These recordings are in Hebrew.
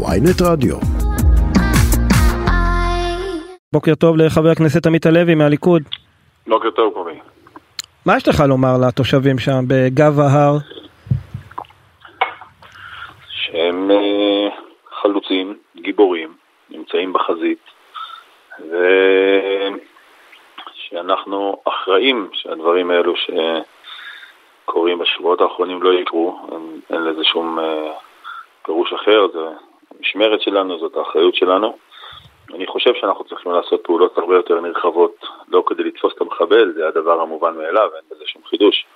ויינט רדיו. בוקר טוב לחבר הכנסת עמית הלוי מהליכוד. בוקר טוב, קובי. מה יש לך לומר לתושבים שם בגב ההר? שהם אה, חלוצים, גיבורים, נמצאים בחזית, ושאנחנו אחראים שהדברים האלו שקורים בשבועות האחרונים לא יקרו, אין, אין לזה שום אה, פירוש אחר, זה המשמרת שלנו, זאת האחריות שלנו. אני חושב שאנחנו צריכים לעשות פעולות הרבה יותר נרחבות, לא כדי לתפוס את המחבל, זה הדבר המובן מאליו, אין בזה שום חידוש,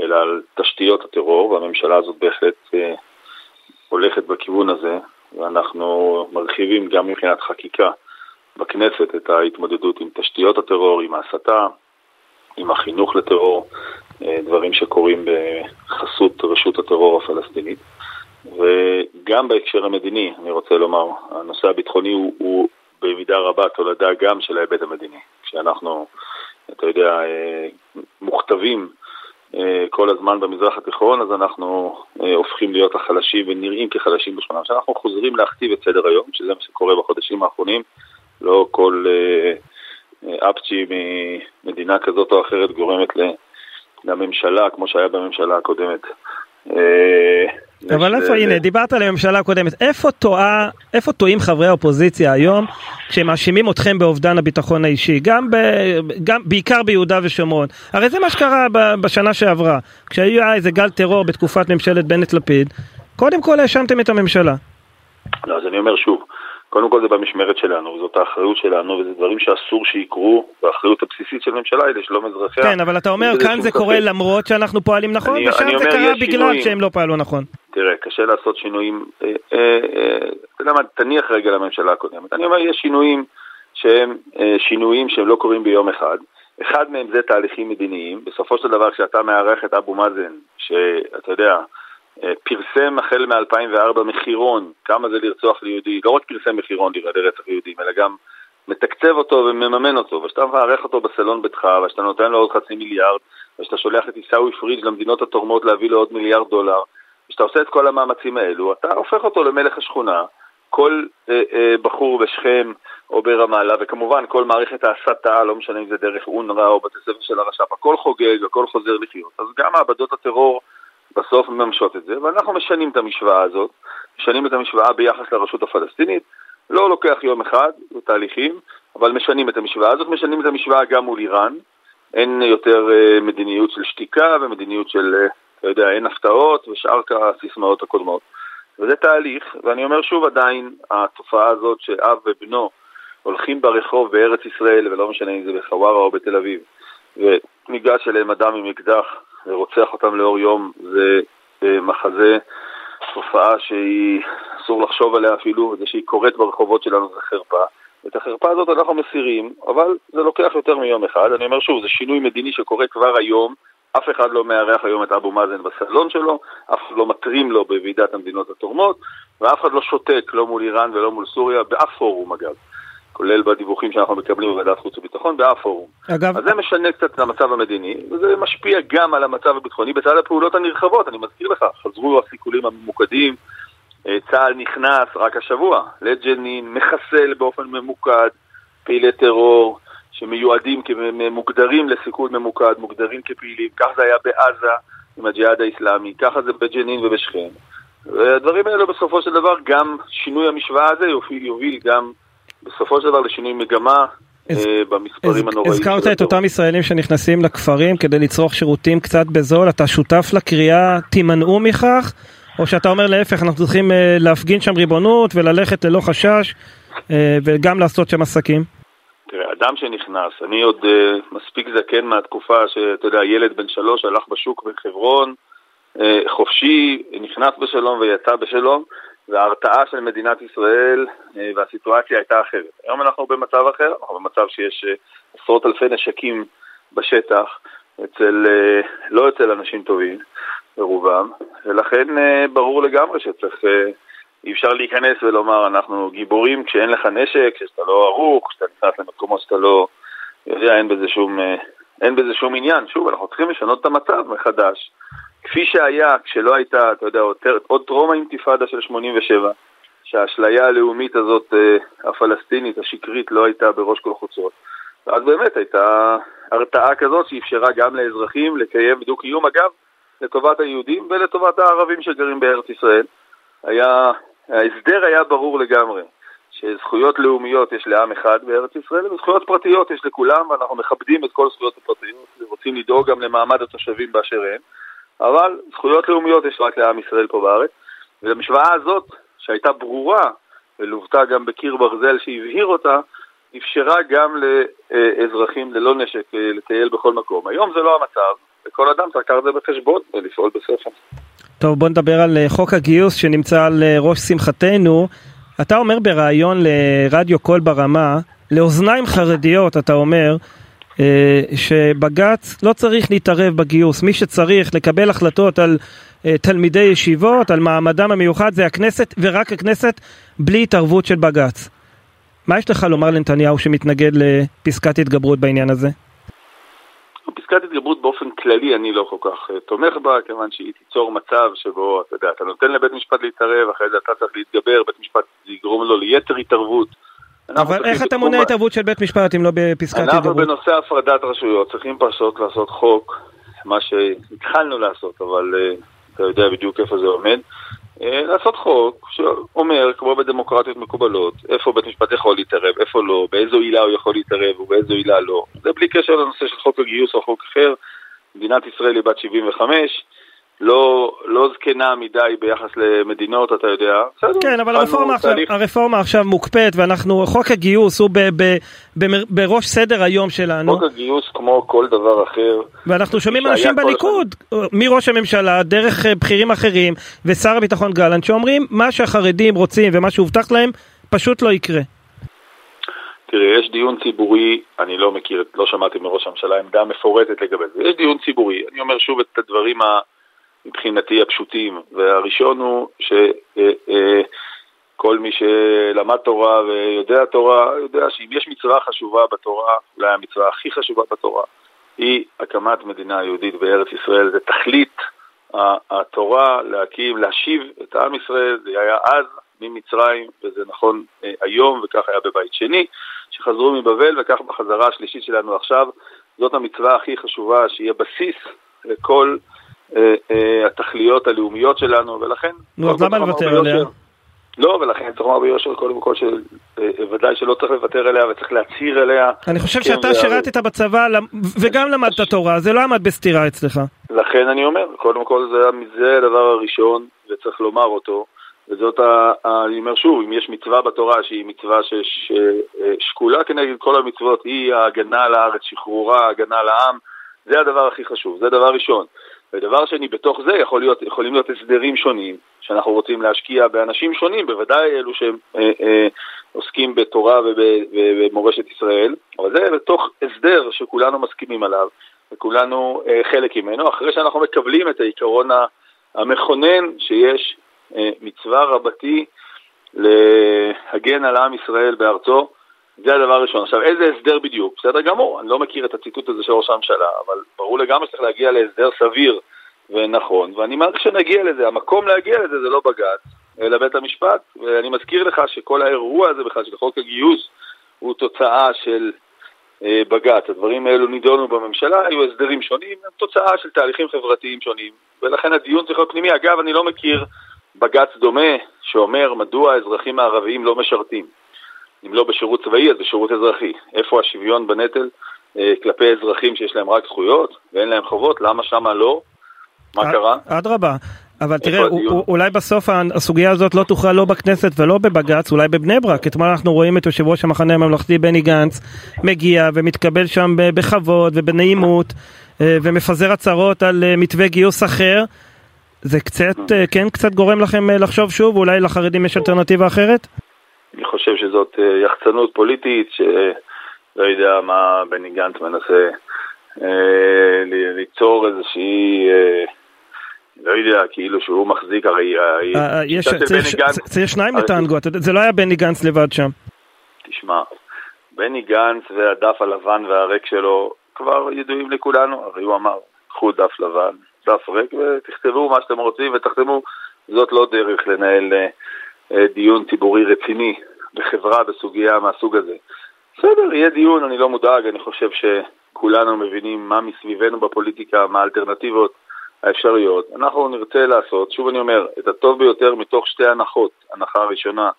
אלא על תשתיות הטרור, והממשלה הזאת בהחלט אה, הולכת בכיוון הזה, ואנחנו מרחיבים גם מבחינת חקיקה בכנסת את ההתמודדות עם תשתיות הטרור, עם ההסתה, עם החינוך לטרור, אה, דברים שקורים בחסות רשות הטרור הפלסטינית. וגם בהקשר המדיני, אני רוצה לומר, הנושא הביטחוני הוא, הוא במידה רבה תולדה גם של ההיבט המדיני. כשאנחנו, אתה יודע, אה, מוכתבים אה, כל הזמן במזרח התיכון, אז אנחנו אה, הופכים להיות החלשים ונראים כחלשים בשמונה. כשאנחנו חוזרים להכתיב את סדר היום, שזה מה שקורה בחודשים האחרונים, לא כל אפצ'י ממדינה כזאת או אחרת גורמת לממשלה, כמו שהיה בממשלה הקודמת. אבל איפה, הנה, דיברת על הממשלה הקודמת, איפה טועה, איפה טועים חברי האופוזיציה היום כשהם מאשימים אתכם באובדן הביטחון האישי, גם, ב, גם בעיקר ביהודה ושומרון? הרי זה מה שקרה בשנה שעברה, כשהיה איזה גל טרור בתקופת ממשלת בנט-לפיד, קודם כל האשמתם את הממשלה. לא, אז אני אומר שוב, קודם כל זה במשמרת שלנו, זאת האחריות שלנו, וזה דברים שאסור שיקרו, והאחריות הבסיסית של ממשלה היא לשלום אזרחיה. כן, אבל אתה אומר כאן זה קורה למרות שאנחנו פועלים נכון, אני, ושם אני זה קרה בגלל שינויים. שהם לא פעלו נכון. תראה, קשה לעשות שינויים, אה, אה, אה, אתה יודע מה, תניח רגע לממשלה הקודמת. אני אומר, יש שינויים שהם שינויים שהם לא קורים ביום אחד. אחד מהם זה תהליכים מדיניים. בסופו של דבר, כשאתה מארח את אבו מאזן, שאתה יודע, פרסם החל מ-2004 מחירון, כמה זה לרצוח ליהודי, לא רק פרסם מחירון לרצח יהודים, אלא גם מתקצב אותו ומממן אותו, ושאתה מארח אותו בסלון ביתך, ושאתה נותן לו עוד חצי מיליארד, ושאתה שולח את עיסאווי פריג' למדינות התורמות להביא לו עוד מיליארד דולר, כשאתה עושה את כל המאמצים האלו, אתה הופך אותו למלך השכונה. כל אה, אה, בחור בשכם או ברמאללה, וכמובן כל מערכת ההסתה, לא משנה אם זה דרך אונר"א או בתי ספר של הרש"פ, הכל חוגג, הכל חוזר לחיות. אז גם מעבדות הטרור בסוף מממשות את זה, ואנחנו משנים את המשוואה הזאת, משנים את המשוואה ביחס לרשות הפלסטינית. לא לוקח יום אחד, זה תהליכים, אבל משנים את המשוואה הזאת, משנים את המשוואה גם מול איראן. אין יותר אה, מדיניות של שתיקה ומדיניות של אה, אתה יודע, אין הפתעות ושאר הסיסמאות הקודמות. וזה תהליך, ואני אומר שוב עדיין, התופעה הזאת שאב ובנו הולכים ברחוב בארץ ישראל, ולא משנה אם זה בחווארה או בתל אביב, וניגש אליהם אדם עם אקדח ורוצח אותם לאור יום, זה אה, מחזה, תופעה שהיא, אסור לחשוב עליה אפילו, זה שהיא קורית ברחובות שלנו זה חרפה. את החרפה הזאת אנחנו מסירים, אבל זה לוקח יותר מיום אחד. אני אומר שוב, זה שינוי מדיני שקורה כבר היום, אף אחד לא מארח היום את אבו מאזן בסלון שלו, אף אחד לא מתרים לו בוועידת המדינות התורמות, ואף אחד לא שותק, לא מול איראן ולא מול סוריה, באף פורום אגב. כולל בדיווחים שאנחנו מקבלים בוועדת חוץ וביטחון, באף פורום. אגב... אז זה משנה קצת את המצב המדיני, וזה משפיע גם על המצב הביטחוני בצד הפעולות הנרחבות. אני מזכיר לך, חזרו הסיכולים הממוקדים, אה, צה"ל נכנס רק השבוע לג'נין, מחסל באופן ממוקד פעילי טרור, שמיועדים, מוגדרים לסיכול ממוקד, מוגדרים כפעילים, כך זה היה בעזה עם הג'יהאד האיסלאמי, ככה זה בג'נין ובשכם. והדברים האלו בסופו של דבר, גם שינוי המשוואה הזה יוביל, יוביל גם בסופו של דבר לשינוי מגמה אז, אה, במספרים הנוראים. הזכרת את אותם ישראלים שנכנסים לכפרים כדי לצרוך שירותים קצת בזול, אתה שותף לקריאה תימנעו מכך? או שאתה אומר להפך, אנחנו צריכים אה, להפגין שם ריבונות וללכת ללא חשש אה, וגם לעשות שם עסקים? תראה, אדם שנכנס, אני עוד uh, מספיק זקן מהתקופה שאתה יודע, ילד בן שלוש הלך בשוק בחברון, uh, חופשי, נכנס בשלום ויצא בשלום, וההרתעה של מדינת ישראל uh, והסיטואציה הייתה אחרת. היום אנחנו במצב אחר, אנחנו במצב שיש uh, עשרות אלפי נשקים בשטח, אצל, uh, לא אצל אנשים טובים, ברובם, ולכן ברור לגמרי שצריך... אי אפשר להיכנס ולומר אנחנו גיבורים כשאין לך נשק, כשאתה לא ערוך, כשאתה נכנס למקומות שאתה לא יודע, אין בזה שום, אה, אין בזה שום עניין. שוב, אנחנו צריכים לשנות את המצב מחדש. כפי שהיה כשלא הייתה, אתה יודע, עוד, טרום האינתיפאדה של 87, שהאשליה הלאומית הזאת, אה, הפלסטינית, השקרית, לא הייתה בראש כל חוצות. ואז באמת הייתה הרתעה כזאת שאפשרה גם לאזרחים לקיים דו-קיום, אגב, לטובת היהודים ולטובת הערבים שגרים בארץ ישראל. היה, ההסדר היה ברור לגמרי, שזכויות לאומיות יש לעם אחד בארץ ישראל וזכויות פרטיות יש לכולם, ואנחנו מכבדים את כל זכויות הפרטיות ורוצים לדאוג גם למעמד התושבים באשר הם, אבל זכויות לאומיות יש רק לעם ישראל פה בארץ, ולמשוואה הזאת, שהייתה ברורה ולוותה גם בקיר ברזל שהבהיר אותה, אפשרה גם לאזרחים ללא נשק אה, לטייל בכל מקום. היום זה לא המצב, וכל אדם צריך לקחת את זה בחשבון ולפעול בספר. טוב, בוא נדבר על אה, חוק הגיוס שנמצא על אה, ראש שמחתנו. אתה אומר בריאיון לרדיו קול ברמה, לאוזניים חרדיות אתה אומר, שבג"ץ לא צריך להתערב בגיוס, מי שצריך לקבל החלטות על תלמידי ישיבות, על מעמדם המיוחד זה הכנסת ורק הכנסת בלי התערבות של בג"ץ. מה יש לך לומר לנתניהו שמתנגד לפסקת התגברות בעניין הזה? פסקת התגברות באופן כללי אני לא כל כך אה, תומך בה, כיוון שהיא תיצור מצב שבו, אתה יודע, אתה נותן לבית משפט להתערב, אחרי זה אתה צריך להתגבר, בית משפט יגרום לו ליתר התערבות. אבל איך אתה מונע התערבות של בית משפט אם לא בפסקת התגברות? אנחנו בנושא הפרדת רשויות צריכים פשוט לעשות חוק, מה שהתחלנו לעשות, אבל uh, אתה יודע בדיוק איפה זה עומד. אה, לעשות חוק שאומר, כמו בדמוקרטיות מקובלות, איפה בית משפט יכול להתערב, איפה לא, באיזו עילה הוא יכול להתערב ובאיזו עילה לא. זה בלי קשר לנושא של חוק הגיוס או חוק אחר. מדינת ישראל היא בת 75, לא, לא זקנה מדי ביחס למדינות, אתה יודע. בסדר. כן, אבל הרפורמה עכשיו, הרפורמה עכשיו מוקפאת, ואנחנו, חוק הגיוס הוא ב, ב, ב, בראש סדר היום שלנו. חוק הגיוס כמו כל דבר אחר. ואנחנו שומעים אנשים בליכוד, מראש הממשלה, דרך אה, בכירים אחרים, ושר הביטחון גלנט, שאומרים מה שהחרדים רוצים ומה שהובטח להם, פשוט לא יקרה. תראה, יש דיון ציבורי, אני לא מכיר, לא שמעתי מראש הממשלה עמדה מפורטת לגבי זה, יש דיון ציבורי, אני אומר שוב את הדברים ה... מבחינתי הפשוטים, והראשון הוא שכל מי שלמד תורה ויודע תורה, יודע שאם יש מצווה חשובה בתורה, אולי המצווה הכי חשובה בתורה, היא הקמת מדינה יהודית בארץ ישראל, זה תכלית התורה להקים, להשיב את עם ישראל, זה היה אז ממצרים, וזה נכון אה, היום, וכך היה בבית שני, שחזרו מבבל, וכך בחזרה השלישית שלנו עכשיו, זאת המצווה הכי חשובה, שיהיה בסיס לכל אה, אה, התכליות הלאומיות שלנו, ולכן... נו, אז למה לוותר עליה? לא, ולכן צריך לומר ביושר קודם כל שוודאי אה, שלא צריך לוותר עליה וצריך להצהיר עליה. אני חושב כן, שאתה שירתת בצבא וגם למדת תורה, זה לא עמד בסתירה אצלך. לכן אני אומר, קודם כל זה הדבר הראשון וצריך לומר אותו, וזאת, אני אומר שוב, אם יש מצווה בתורה שהיא מצווה ששקולה כנגד כל המצוות, היא ההגנה על הארץ, שחרורה, הגנה על העם, זה הדבר הכי חשוב, זה דבר ראשון. ודבר שני, בתוך זה יכול להיות, יכולים להיות הסדרים שונים, שאנחנו רוצים להשקיע באנשים שונים, בוודאי אלו שהם אה, אה, עוסקים בתורה ובמורשת ישראל, אבל זה בתוך הסדר שכולנו מסכימים עליו, וכולנו אה, חלק ממנו, אחרי שאנחנו מקבלים את העיקרון המכונן שיש אה, מצווה רבתי להגן על עם ישראל בארצו, זה הדבר הראשון. עכשיו, איזה הסדר בדיוק? בסדר גמור, אני לא מכיר את הציטוט הזה של ראש הממשלה, אבל ברור לגמרי שצריך להגיע להסדר סביר ונכון, ואני מעריך שנגיע לזה. המקום להגיע לזה זה לא בג"ץ, אלא בית המשפט, ואני מזכיר לך שכל האירוע הזה בכלל של חוק הגיוס הוא תוצאה של אה, בג"ץ. הדברים האלו נידונו בממשלה, היו הסדרים שונים, הם תוצאה של תהליכים חברתיים שונים, ולכן הדיון צריך להיות פנימי. אגב, אני לא מכיר בג"ץ דומה שאומר מדוע האזרחים הערביים לא משרתים. אם לא בשירות צבאי אז בשירות אזרחי. איפה השוויון בנטל אה, כלפי אזרחים שיש להם רק זכויות ואין להם חובות, למה שמה לא? מה קרה? אדרבה. אבל תראה, אולי בסוף הסוגיה הזאת לא תוכרע לא בכנסת ולא בבג"ץ, אולי בבני ברק. אתמול אנחנו רואים את יושב ראש המחנה הממלכתי בני גנץ מגיע ומתקבל שם בכבוד ובנעימות אה, ומפזר הצהרות על אה, מתווה גיוס אחר. זה קצת, כן, קצת גורם לכם לחשוב שוב, אולי לחרדים יש אלטרנטיבה אחרת? חושב שזאת אה, יחצנות פוליטית, שלא יודע מה בני גנץ מנסה אה, ליצור איזושהי... אה, לא יודע, כאילו שהוא מחזיק, הרי... יש, צריך שניים לטנגו, זה לא היה בני גנץ לבד שם. תשמע, בני גנץ והדף הלבן והריק שלו כבר ידועים לכולנו, הרי הוא אמר, קחו דף לבן, דף ריק ותכתבו מה שאתם רוצים ותחתמו, זאת לא דרך לנהל דיון ציבורי רציני בחברה בסוגיה מהסוג הזה. בסדר, יהיה דיון, אני לא מודאג, אני חושב שכולנו מבינים מה מסביבנו בפוליטיקה, מה האלטרנטיבות האפשריות. אנחנו נרצה לעשות, שוב אני אומר, את הטוב ביותר מתוך שתי הנחות. הנחה הראשונה,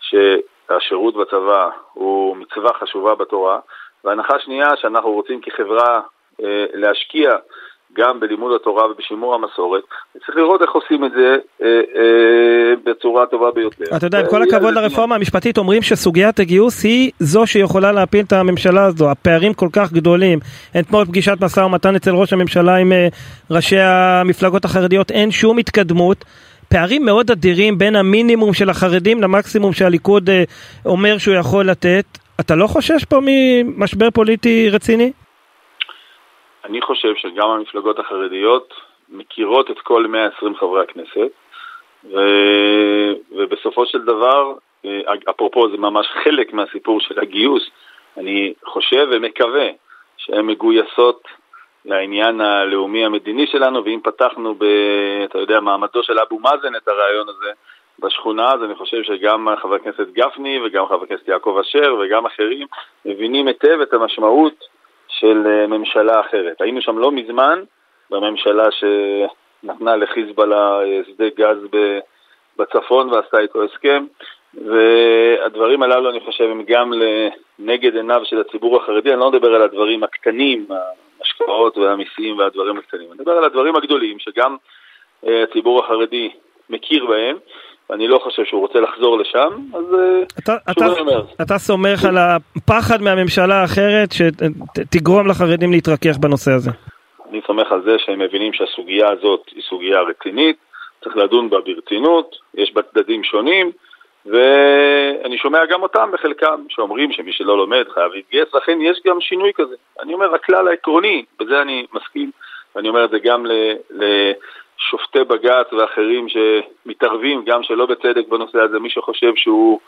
שהשירות בצבא הוא מצווה חשובה בתורה, והנחה שנייה, שאנחנו רוצים כחברה אה, להשקיע גם בלימוד התורה ובשימור המסורת, וצריך לראות איך עושים את זה אה, אה, בצורה הטובה ביותר. אתה יודע, עם כל הכבוד לרפורמה המשפטית, אומרים שסוגיית הגיוס היא זו שיכולה להפיל את הממשלה הזו, הפערים כל כך גדולים. אתמול פגישת משא ומתן אצל ראש הממשלה עם אה, ראשי המפלגות החרדיות, אין שום התקדמות. פערים מאוד אדירים בין המינימום של החרדים למקסימום שהליכוד אה, אומר שהוא יכול לתת. אתה לא חושש פה ממשבר פוליטי רציני? אני חושב שגם המפלגות החרדיות מכירות את כל 120 חברי הכנסת, ו... ובסופו של דבר, אה, אפרופו זה ממש חלק מהסיפור של הגיוס, אני חושב ומקווה שהן מגויסות לעניין הלאומי המדיני שלנו, ואם פתחנו ב, אתה יודע, מעמדו של אבו מאזן את הרעיון הזה בשכונה, אז אני חושב שגם חבר הכנסת גפני וגם חבר הכנסת יעקב אשר וגם אחרים מבינים היטב את המשמעות של אה, ממשלה אחרת. היינו שם לא מזמן בממשלה שנתנה לחיזבאללה אה, שדה גז בצפון ועשתה איתו הסכם, והדברים הללו אני חושב הם גם לנגד עיניו של הציבור החרדי, אני לא מדבר על הדברים הקטנים, המשקאות והמיסים והדברים הקטנים, אני מדבר על הדברים הגדולים שגם אה, הציבור החרדי מכיר בהם. ואני לא חושב שהוא רוצה לחזור לשם, אז אתה, אתה, אני אומר. אתה סומך על הפחד מהממשלה האחרת שתגרום לחרדים להתרכך בנושא הזה. אני סומך על זה שהם מבינים שהסוגיה הזאת היא סוגיה רצינית, צריך לדון בה ברצינות, יש בה צדדים שונים, ואני שומע גם אותם בחלקם, שאומרים שמי שלא לומד חייב להתגייס, לכן יש גם שינוי כזה. אני אומר, הכלל העקרוני, בזה אני מסכים, ואני אומר את זה גם ל... ל שופטי בג"ץ ואחרים שמתערבים, גם שלא בצדק בנושא הזה, מי שחושב שהוא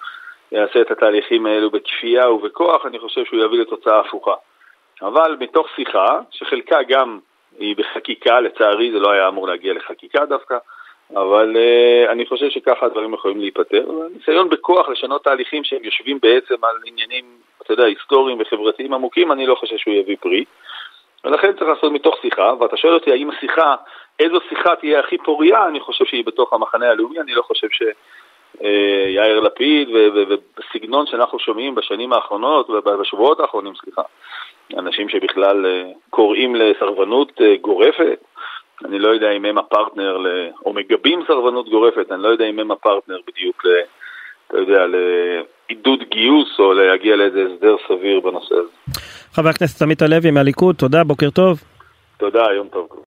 יעשה את התהליכים האלו בכפייה ובכוח, אני חושב שהוא יביא לתוצאה הפוכה. אבל מתוך שיחה, שחלקה גם היא בחקיקה, לצערי זה לא היה אמור להגיע לחקיקה דווקא, אבל uh, אני חושב שככה הדברים יכולים להיפתר. ניסיון בכוח לשנות תהליכים שהם יושבים בעצם על עניינים, אתה יודע, היסטוריים וחברתיים עמוקים, אני לא חושב שהוא יביא פרי. ולכן צריך לעשות מתוך שיחה, ואתה שואל אותי האם השיחה, איזו שיחה תהיה הכי פורייה, אני חושב שהיא בתוך המחנה הלאומי, אני לא חושב שיאיר אה, לפיד ובסגנון שאנחנו שומעים בשנים האחרונות, בשבועות האחרונים, סליחה, אנשים שבכלל אה, קוראים לסרבנות אה, גורפת, אני לא יודע אם הם הפרטנר, או מגבים סרבנות גורפת, אני לא יודע אם הם הפרטנר בדיוק, אתה יודע, לעידוד גיוס או להגיע לאיזה הסדר סביר בנושא הזה. חבר הכנסת עמית הלוי מהליכוד, תודה, בוקר טוב. תודה, יום טוב.